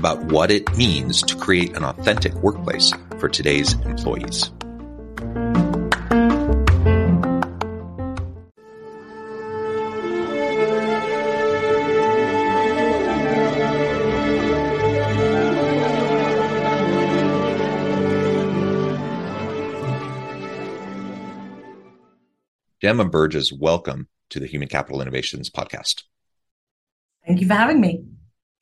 about what it means to create an authentic workplace for today's employees. Gemma Burgess, welcome to the Human Capital Innovations Podcast. Thank you for having me.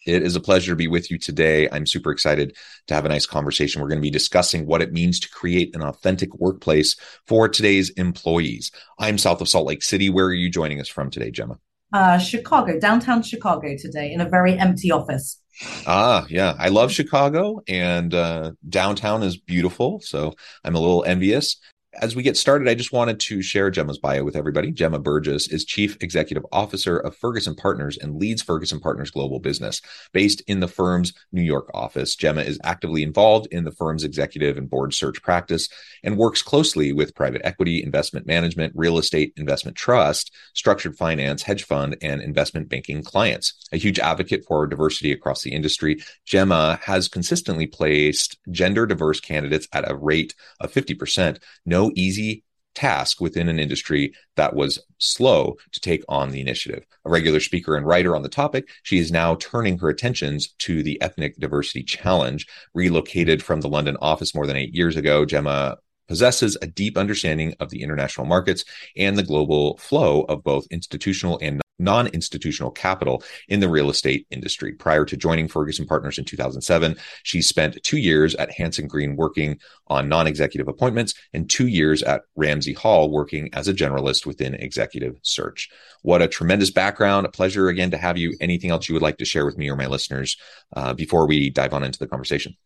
It is a pleasure to be with you today. I'm super excited to have a nice conversation. We're going to be discussing what it means to create an authentic workplace for today's employees. I'm south of Salt Lake City. Where are you joining us from today, Gemma? Uh, Chicago, downtown Chicago today, in a very empty office. Ah, yeah. I love Chicago and uh, downtown is beautiful. So I'm a little envious as we get started, I just wanted to share Gemma's bio with everybody. Gemma Burgess is Chief Executive Officer of Ferguson Partners and leads Ferguson Partners Global Business. Based in the firm's New York office, Gemma is actively involved in the firm's executive and board search practice and works closely with private equity, investment management, real estate investment trust, structured finance, hedge fund, and investment banking clients. A huge advocate for diversity across the industry, Gemma has consistently placed gender diverse candidates at a rate of 50%. No easy task within an industry that was slow to take on the initiative. A regular speaker and writer on the topic, she is now turning her attentions to the Ethnic Diversity Challenge. Relocated from the London office more than eight years ago, Gemma possesses a deep understanding of the international markets and the global flow of both institutional and non institutional capital in the real estate industry. Prior to joining Ferguson Partners in 2007, she spent two years at Hanson Green working on non executive appointments and two years at Ramsey Hall working as a generalist within executive search. What a tremendous background. A pleasure again to have you. Anything else you would like to share with me or my listeners uh, before we dive on into the conversation?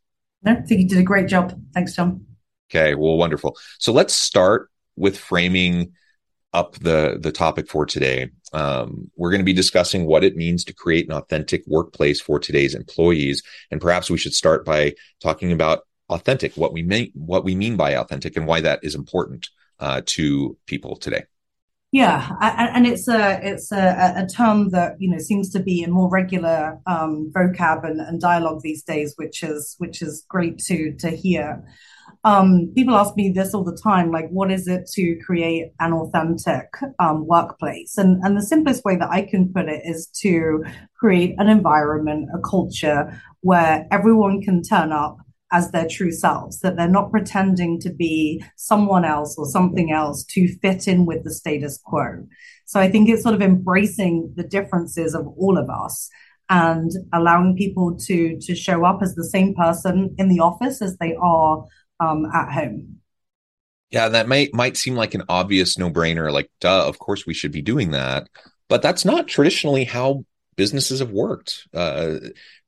No, I think you did a great job. Thanks, Tom. Okay, well, wonderful. So let's start with framing up the the topic for today. Um, we're going to be discussing what it means to create an authentic workplace for today's employees, and perhaps we should start by talking about authentic, what we mean, what we mean by authentic, and why that is important uh, to people today. Yeah, and it's a it's a, a, term that you know seems to be in more regular um, vocab and, and dialogue these days, which is which is great to to hear um, people ask me this all the time, like, what is it to create an authentic um, workplace? And, and the simplest way that I can put it is to create an environment, a culture where everyone can turn up as their true selves, that they're not pretending to be someone else or something else to fit in with the status quo. So I think it's sort of embracing the differences of all of us and allowing people to to show up as the same person in the office as they are um, at home. Yeah, that might might seem like an obvious no brainer. Like, duh, of course we should be doing that, but that's not traditionally how businesses have worked. Uh,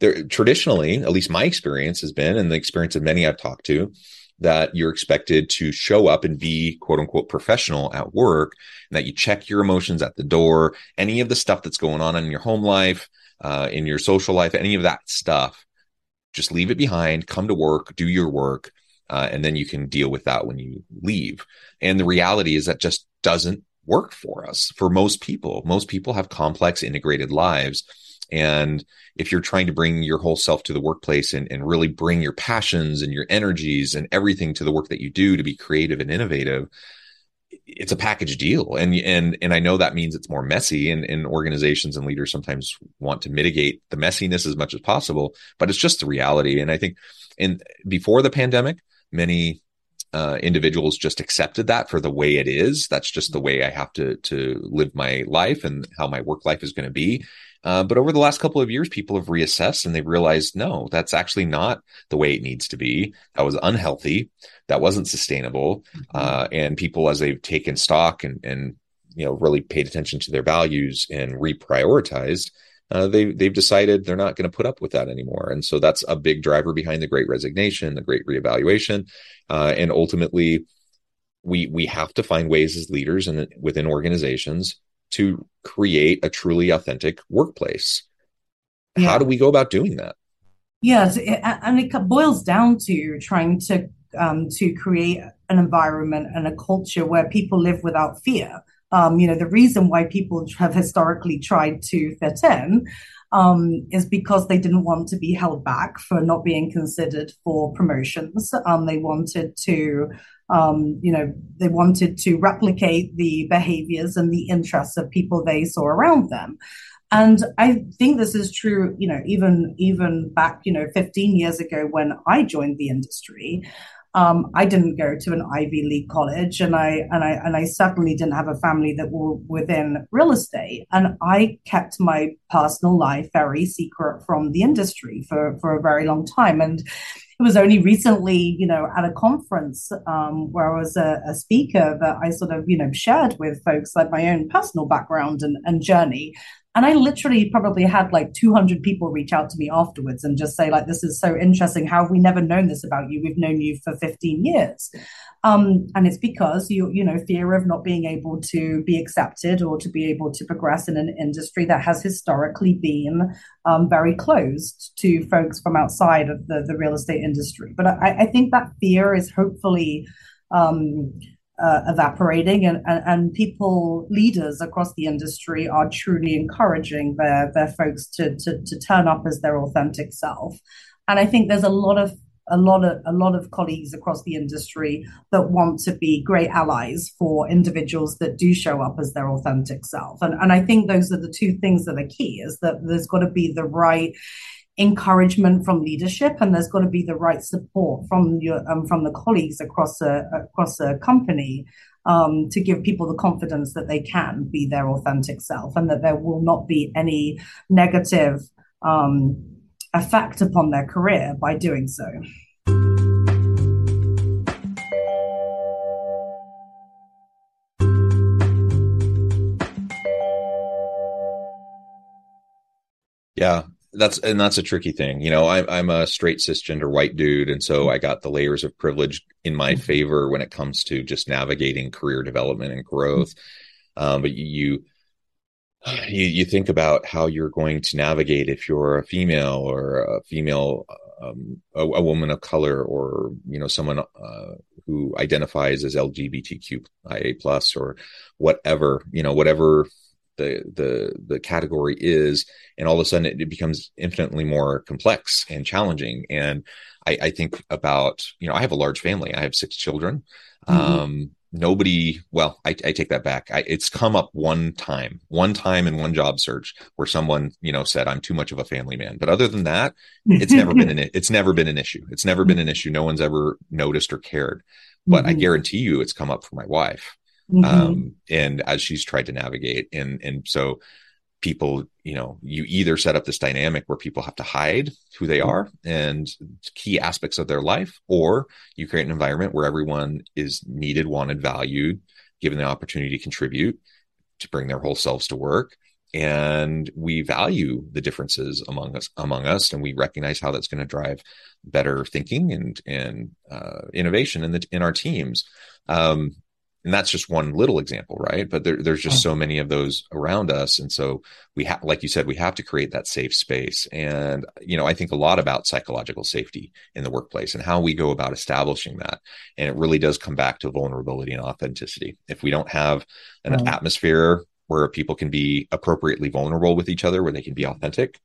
there traditionally, at least my experience has been, and the experience of many I've talked to, that you're expected to show up and be quote unquote professional at work and that you check your emotions at the door any of the stuff that's going on in your home life uh, in your social life any of that stuff just leave it behind come to work do your work uh, and then you can deal with that when you leave and the reality is that just doesn't work for us for most people most people have complex integrated lives and if you're trying to bring your whole self to the workplace and, and really bring your passions and your energies and everything to the work that you do to be creative and innovative, it's a package deal. And and and I know that means it's more messy and, and organizations and leaders sometimes want to mitigate the messiness as much as possible, but it's just the reality. And I think in before the pandemic, many uh, individuals just accepted that for the way it is. That's just the way I have to to live my life and how my work life is going to be. Uh, but over the last couple of years, people have reassessed and they've realized, no, that's actually not the way it needs to be. That was unhealthy. That wasn't sustainable. Mm-hmm. Uh, and people, as they've taken stock and, and, you know, really paid attention to their values and reprioritized, uh, they, they've decided they're not going to put up with that anymore. And so that's a big driver behind the great resignation, the great reevaluation. Uh, and ultimately, we, we have to find ways as leaders and within organizations to create a truly authentic workplace. Yeah. How do we go about doing that? Yes, and it boils down to trying to um, to create an environment and a culture where people live without fear. Um, you know, the reason why people have historically tried to fit in um, is because they didn't want to be held back for not being considered for promotions. Um, they wanted to um, you know, they wanted to replicate the behaviors and the interests of people they saw around them. And I think this is true, you know, even even back, you know, 15 years ago when I joined the industry. Um, I didn't go to an Ivy League college, and I and I and I certainly didn't have a family that were within real estate. And I kept my personal life very secret from the industry for for a very long time. And it was only recently, you know, at a conference um, where I was a, a, speaker that I sort of, you know, shared with folks like my own personal background and, and journey. And I literally probably had like 200 people reach out to me afterwards and just say, like, this is so interesting. How have we never known this about you? We've known you for 15 years. Um, and it's because you, you know, fear of not being able to be accepted or to be able to progress in an industry that has historically been um, very closed to folks from outside of the, the real estate industry. But I, I think that fear is hopefully um, uh, evaporating and, and, and people leaders across the industry are truly encouraging their their folks to, to to turn up as their authentic self. And i think there's a lot of a lot of a lot of colleagues across the industry that want to be great allies for individuals that do show up as their authentic self. And and I think those are the two things that are key is that there's got to be the right encouragement from leadership and there's got to be the right support from your um, from the colleagues across a across a company um, to give people the confidence that they can be their authentic self and that there will not be any negative um, effect upon their career by doing so. Yeah, that's and that's a tricky thing. You know, I, I'm a straight cisgender white dude, and so I got the layers of privilege in my mm-hmm. favor when it comes to just navigating career development and growth. Um, but you you, you think about how you're going to navigate if you're a female or a female um, a, a, woman of color or you know someone uh, who identifies as LGBTQIA plus or whatever you know whatever the the the category is and all of a sudden it, it becomes infinitely more complex and challenging. And I, I, think about you know I have a large family. I have six children. Mm-hmm. um, nobody well I, I take that back. I, it's come up one time one time in one job search where someone you know said i'm too much of a family man. But other than that it's never been an it's never been an issue. It's never been an issue. No one's ever noticed or cared. But mm-hmm. i guarantee you it's come up for my wife mm-hmm. um, and as she's tried to navigate and and so people you know you either set up this dynamic where people have to hide who they are and key aspects of their life or you create an environment where everyone is needed wanted valued given the opportunity to contribute to bring their whole selves to work and we value the differences among us among us and we recognize how that's going to drive better thinking and and uh, innovation in the in our teams um, and that's just one little example right? But there, there's just so many of those around us. And so we have like you said we have to create that safe space. And you know i think a lot about psychological safety in the workplace and how we go about establishing that. And it really does come back to vulnerability and authenticity. If we don't have an atmosphere where people can be appropriately vulnerable with each other, where they can be authentic.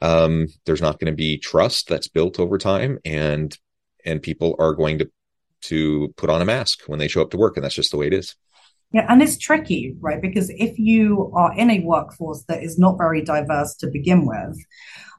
Um, there's not going to be trust that's built over time, and and people are going to to put on a mask when they show up to work, and that's just the way it is. Yeah, and it's tricky, right? Because if you are in a workforce that is not very diverse to begin with,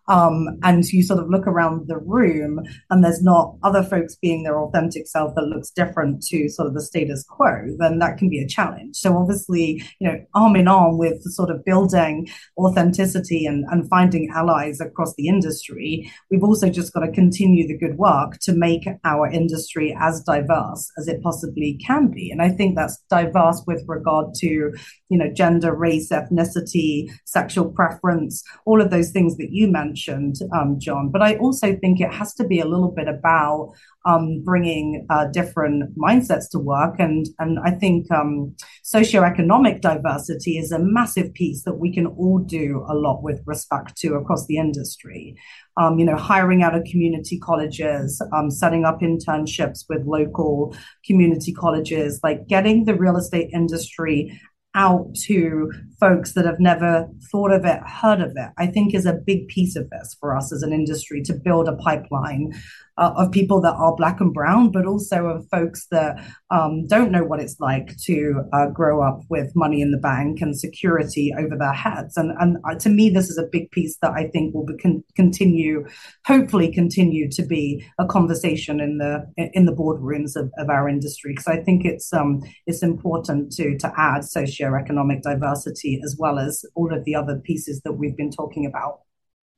um, and you sort of look around the room and there's not other folks being their authentic self that looks different to sort of the status quo, then that can be a challenge. So obviously, you know, arm in arm with sort of building authenticity and, and finding allies across the industry, we've also just got to continue the good work to make our industry as diverse as it possibly can be. And I think that's diverse with regard to, you know, gender, race, ethnicity, sexual preference, all of those things that you mentioned mentioned, um, John. But I also think it has to be a little bit about um, bringing uh, different mindsets to work. And, and I think um, socioeconomic diversity is a massive piece that we can all do a lot with respect to across the industry. Um, you know, hiring out of community colleges, um, setting up internships with local community colleges, like getting the real estate industry out to folks that have never thought of it, heard of it, I think is a big piece of this for us as an industry to build a pipeline uh, of people that are black and brown, but also of folks that um, don't know what it's like to uh, grow up with money in the bank and security over their heads. And, and uh, to me, this is a big piece that I think will con- continue, hopefully, continue to be a conversation in the in the boardrooms of, of our industry. Because I think it's um, it's important to to add socioeconomic diversity as well as all of the other pieces that we've been talking about.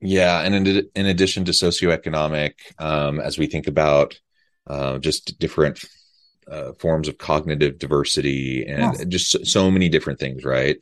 Yeah, and in, in addition to socioeconomic, um, as we think about uh, just different uh, forms of cognitive diversity and yes. just so many different things, right?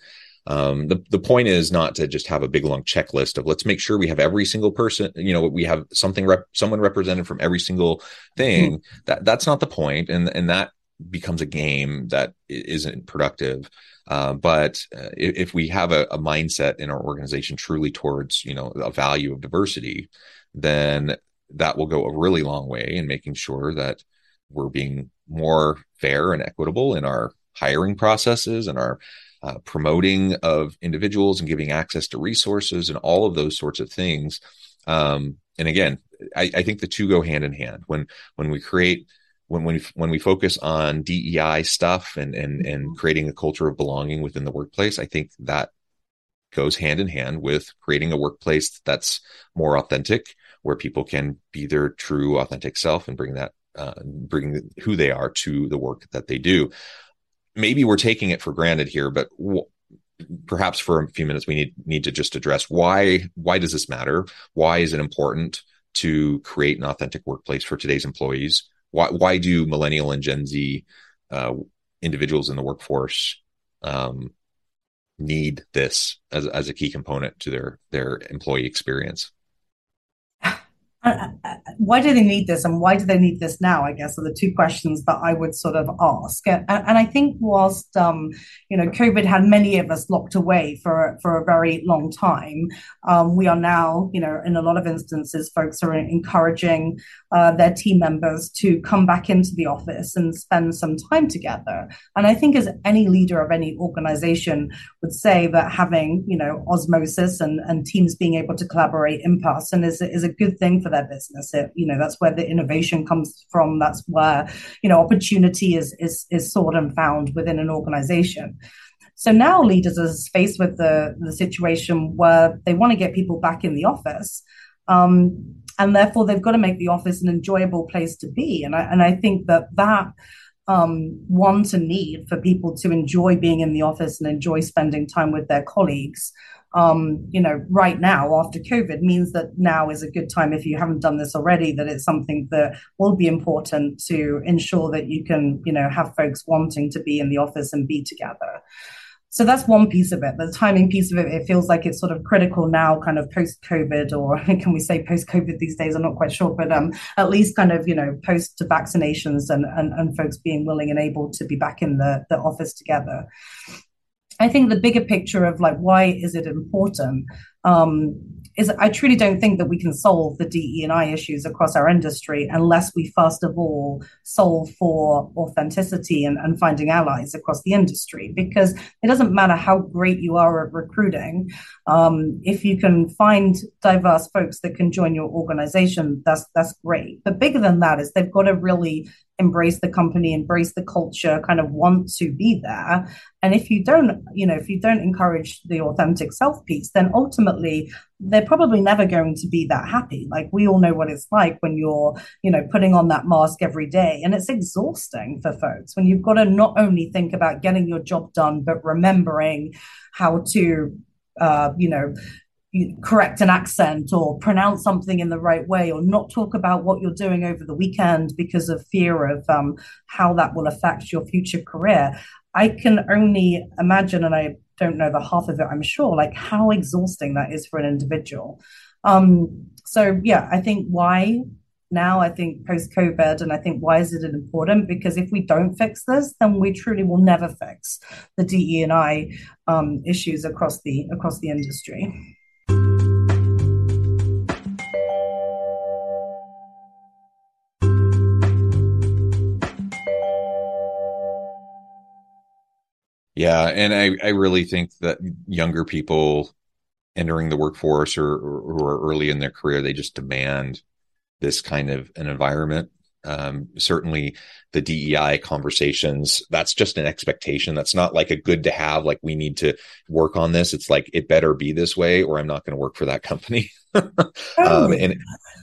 Um, the the point is not to just have a big long checklist of let's make sure we have every single person, you know, we have something rep- someone represented from every single thing. Mm-hmm. That that's not the point, and and that becomes a game that isn't productive. Uh, but uh, if, we have a, a, mindset in our organization truly towards, you know, a value of diversity, then that will go a really long way in making sure that we're being more fair and equitable in our hiring processes and our uh, promoting of individuals and giving access to resources and all of those sorts of things. Um, and again, I, I think the two go hand in hand. When when we create when when we, when we focus on DEI stuff and and and mm-hmm. creating a culture of belonging within the workplace, I think that goes hand in hand with creating a workplace that's more authentic, where people can be their true authentic self and bring that uh, bring who they are to the work that they do. Maybe we're taking it for granted here, but w- perhaps for a few minutes we need need to just address why why does this matter? Why is it important to create an authentic workplace for today's employees? Why why do millennial and Gen Z uh, individuals in the workforce um, need this as as a key component to their their employee experience? Why do they need this and why do they need this now i guess are the two questions that i would sort of ask. And, and i think whilst um, you know covid had many of us locked away for for a very long time um, we are now you know in a lot of instances folks are encouraging uh, their team members to come back into the office and spend some time together. And i think as any leader of any organization would say that having you know osmosis and, and teams being able to collaborate in person is, is a good thing for their business. It, you know, that's where the innovation comes from. That's where, you know, opportunity is, is, is sought and found within an organization. So now leaders are faced with the, the situation where they want to get people back in the office. Um, and therefore they've got to make the office an enjoyable place to be. And I, and I think that that um, want and need for people to enjoy being in the office and enjoy spending time with their colleagues um, you know, right now after COVID means that now is a good time if you haven't done this already, that it's something that will be important to ensure that you can, you know, have folks wanting to be in the office and be together. So that's one piece of it. The timing piece of it, it feels like it's sort of critical now, kind of post COVID, or can we say post COVID these days? I'm not quite sure, but um, at least kind of you know post vaccinations and, and and folks being willing and able to be back in the the office together. I think the bigger picture of like why is it important um, is I truly don't think that we can solve the DE and I issues across our industry unless we first of all solve for authenticity and, and finding allies across the industry. Because it doesn't matter how great you are at recruiting, um, if you can find diverse folks that can join your organization, that's that's great. But bigger than that is they've got to really embrace the company, embrace the culture, kind of want to be there. And if you don't, you know, if you don't encourage the authentic self piece, then ultimately they're probably never going to be that happy. Like we all know what it's like when you're, you know, putting on that mask every day. And it's exhausting for folks when you've got to not only think about getting your job done, but remembering how to uh, you know, correct an accent or pronounce something in the right way or not talk about what you're doing over the weekend because of fear of um, how that will affect your future career. I can only imagine, and I don't know the half of it, I'm sure, like how exhausting that is for an individual. Um, so, yeah, I think why now, I think post COVID, and I think why is it important? Because if we don't fix this, then we truly will never fix the DE and I um, issues across the across the industry. Yeah, and I I really think that younger people entering the workforce or, who are early in their career, they just demand this kind of an environment. Um, certainly the DEI conversations, that's just an expectation. That's not like a good to have, like we need to work on this. It's like it better be this way or I'm not going to work for that company. um, and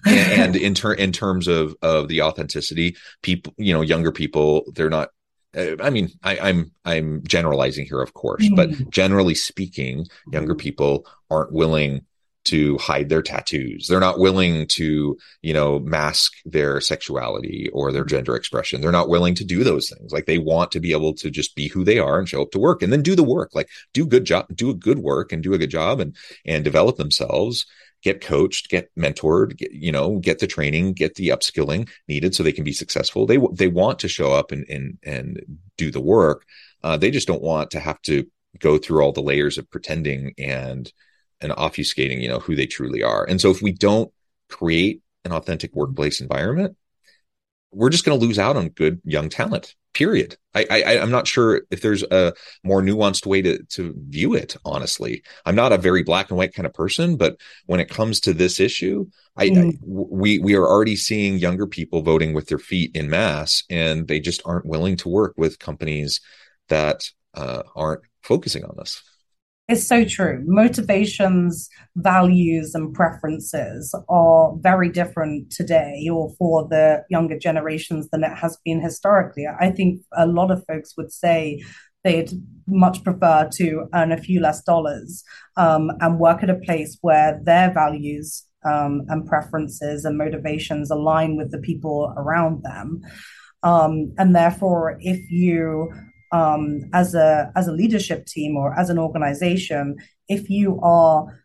and in ter- in terms of of the authenticity, people, you know, younger people, they're not Uh, I mean, I, am I'm, I'm generalizing here, of course, mm. but generally speaking, mm-hmm. younger people aren't willing to hide their tattoos. They're not willing to, you know, mask their sexuality or their mm-hmm. gender expression. They're not willing to do those things. Like they want to be able to just be who they are and show up to work and then do the work. Like do good job, do a good work and do a good job and and develop themselves get coached, get mentored, get, you know, get the training, get the upskilling needed so they can be successful. They they want to show up and and and do the work. Uh, they just don't want to have to go through all the layers of pretending and and obfuscating, you know, who they truly are. And so if we don't create an authentic workplace environment, we're just going to lose out on good young talent period. I, I i'm not sure if there's a more nuanced way to to view it honestly. I'm not a very black and white kind of person but when it comes to this issue I, mm. I we we are already seeing younger people voting with their feet in mass and they just aren't willing to work with companies that uh, aren't focusing on this it's so true. Motivations, values, and preferences are very different today or for the younger generations than it has been historically. I think a lot of folks would say they'd much prefer to earn a few less dollars um, and work at a place where their values um, and preferences and motivations align with the people around them. Um, and therefore, if you um, as a as a leadership team or as an organization if you are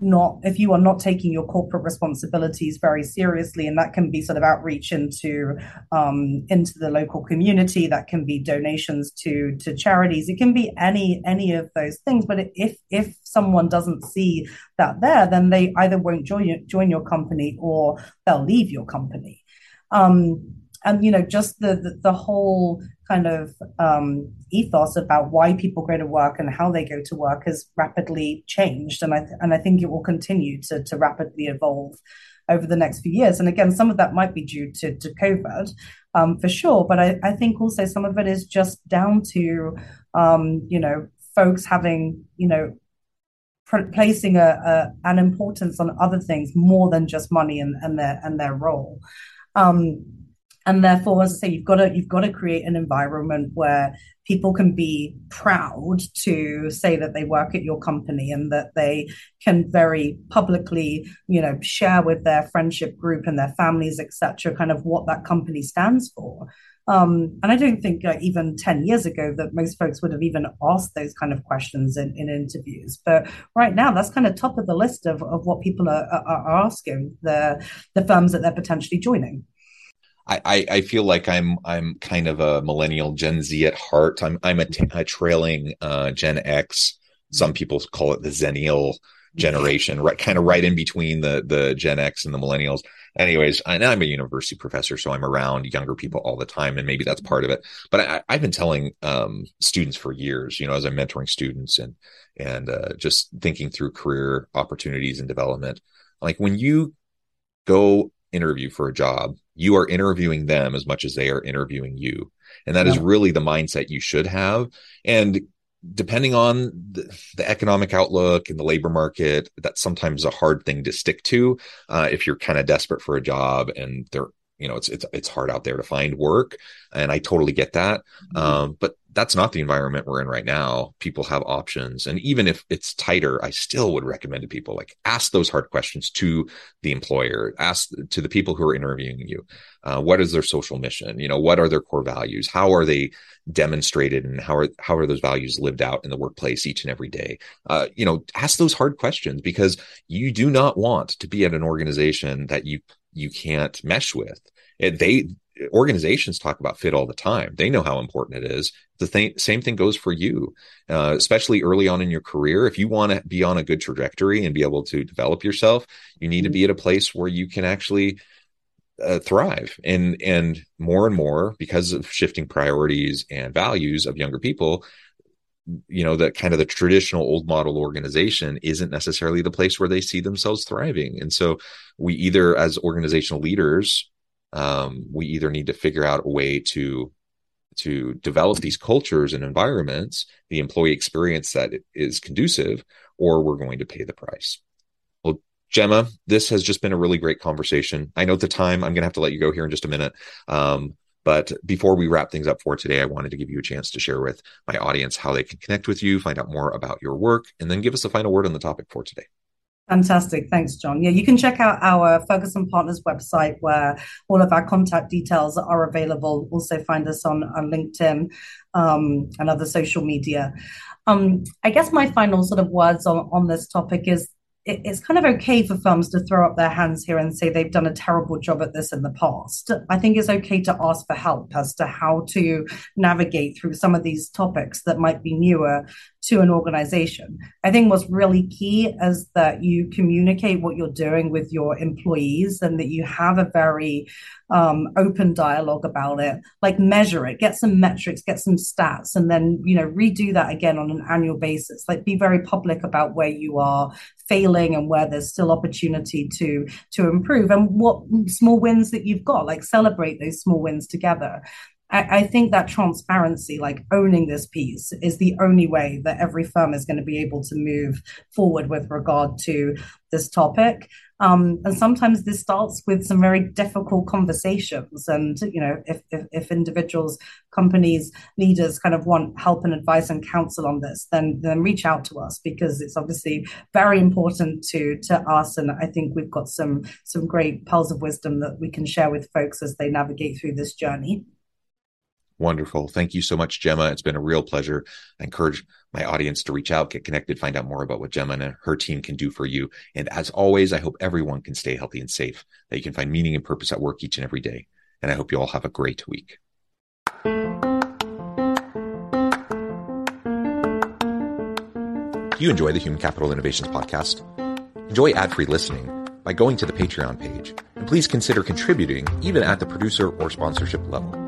not if you are not taking your corporate responsibilities very seriously and that can be sort of outreach into um, into the local community that can be donations to to charities. It can be any any of those things. But if if someone doesn't see that there then they either won't join join your company or they'll leave your company. Um, and you know just the, the, the whole kind of um, ethos about why people go to work and how they go to work has rapidly changed, and I th- and I think it will continue to to rapidly evolve over the next few years. And again, some of that might be due to to COVID, um, for sure, but I, I think also some of it is just down to um, you know folks having you know placing a, a, an importance on other things more than just money and, and their and their role. Um, and therefore as i say you've got to you've got to create an environment where people can be proud to say that they work at your company and that they can very publicly you know share with their friendship group and their families etc kind of what that company stands for Um, and I don't think uh, even 10 years ago that most folks would have even asked those kind of questions in, in interviews. But right now, that's kind of top of the list of, of what people are, are, asking the, the firms that they're potentially joining. I, I feel like I'm I'm kind of a millennial Gen Z at heart. I'm I'm a, t- a trailing uh, Gen X. Some people call it the Xennial generation, right? Kind of right in between the the Gen X and the millennials. Anyways, I, I'm a university professor, so I'm around younger people all the time, and maybe that's part of it. But I, have been telling um, students for years, you know, as I'm mentoring students and and uh, just thinking through career opportunities and development, like when you go interview for a job, you are interviewing them as much as they are interviewing you. And that yeah. is really the mindset you should have. And depending on the, the, economic outlook and the labor market, that's sometimes a hard thing to stick to. Uh, if you're kind of desperate for a job and there, you know, it's, it's, it's hard out there to find work. And I totally get that. Mm-hmm. Um, but that's not the environment we're in right now. People have options. And even if it's tighter, I still would recommend to people like ask those hard questions to the employer, ask to the people who are interviewing you. Uh, what is their social mission? You know, what are their core values? How are they demonstrated and how are, how are those values lived out in the workplace each and every day? Uh, you know, ask those hard questions because you do not want to be at an organization that you, you can't mesh with. It, they, organizations talk about fit all the time. They know how important it is. The th- same thing goes for you, uh, especially early on in your career. If you want to be on a good trajectory and be able to develop yourself, you need to be at a place where you can actually uh, thrive. And and more and more because of shifting priorities and values of younger people, you know that kind of the traditional old model organization isn't necessarily the place where they see themselves thriving and so we either as organizational leaders um, we either need to figure out a way to to develop these cultures and environments, the employee experience that is conducive, or we're going to pay the price. Well, Gemma, this has just been a really great conversation. I know the time I'm going to have to let you go here in just a minute. Um, but before we wrap things up for today, I wanted to give you a chance to share with my audience how they can connect with you, find out more about your work, and then give us a final word on the topic for today. Fantastic. Thanks, John. Yeah, you can check out our Ferguson Partners website where all of our contact details are available. Also, find us on, on LinkedIn um, and other social media. Um, I guess my final sort of words on, on this topic is it, it's kind of okay for firms to throw up their hands here and say they've done a terrible job at this in the past. I think it's okay to ask for help as to how to navigate through some of these topics that might be newer to an organization. I think what's really key is that you communicate what you're doing with your employees and that you have a very um, open dialogue about it. Like measure it, get some metrics, get some stats, and then you know redo that again on an annual basis. Like be very public about where you are failing and where there's still opportunity to to improve and what small wins that you've got. Like celebrate those small wins together. I, I think that transparency, like owning this piece, is the only way that every firm is going to be able to move forward with regard to this topic. Um, and sometimes this starts with some very difficult conversations. And, you know, if, if, if, individuals, companies, leaders kind of want help and advice and counsel on this, then, then reach out to us because it's obviously very important to, to us. And I think we've got some, some great pearls of wisdom that we can share with folks as they navigate through this journey. Wonderful. Thank you so much, Gemma. It's been a real pleasure. I encourage my audience to reach out, get connected, find out more about what Gemma and her team can do for you. And as always, I hope everyone can stay healthy and safe, that you can find meaning and purpose at work each and every day. And I hope you all have a great week. Do you enjoy the Human Capital Innovations podcast? Enjoy ad free listening by going to the Patreon page. And please consider contributing even at the producer or sponsorship level.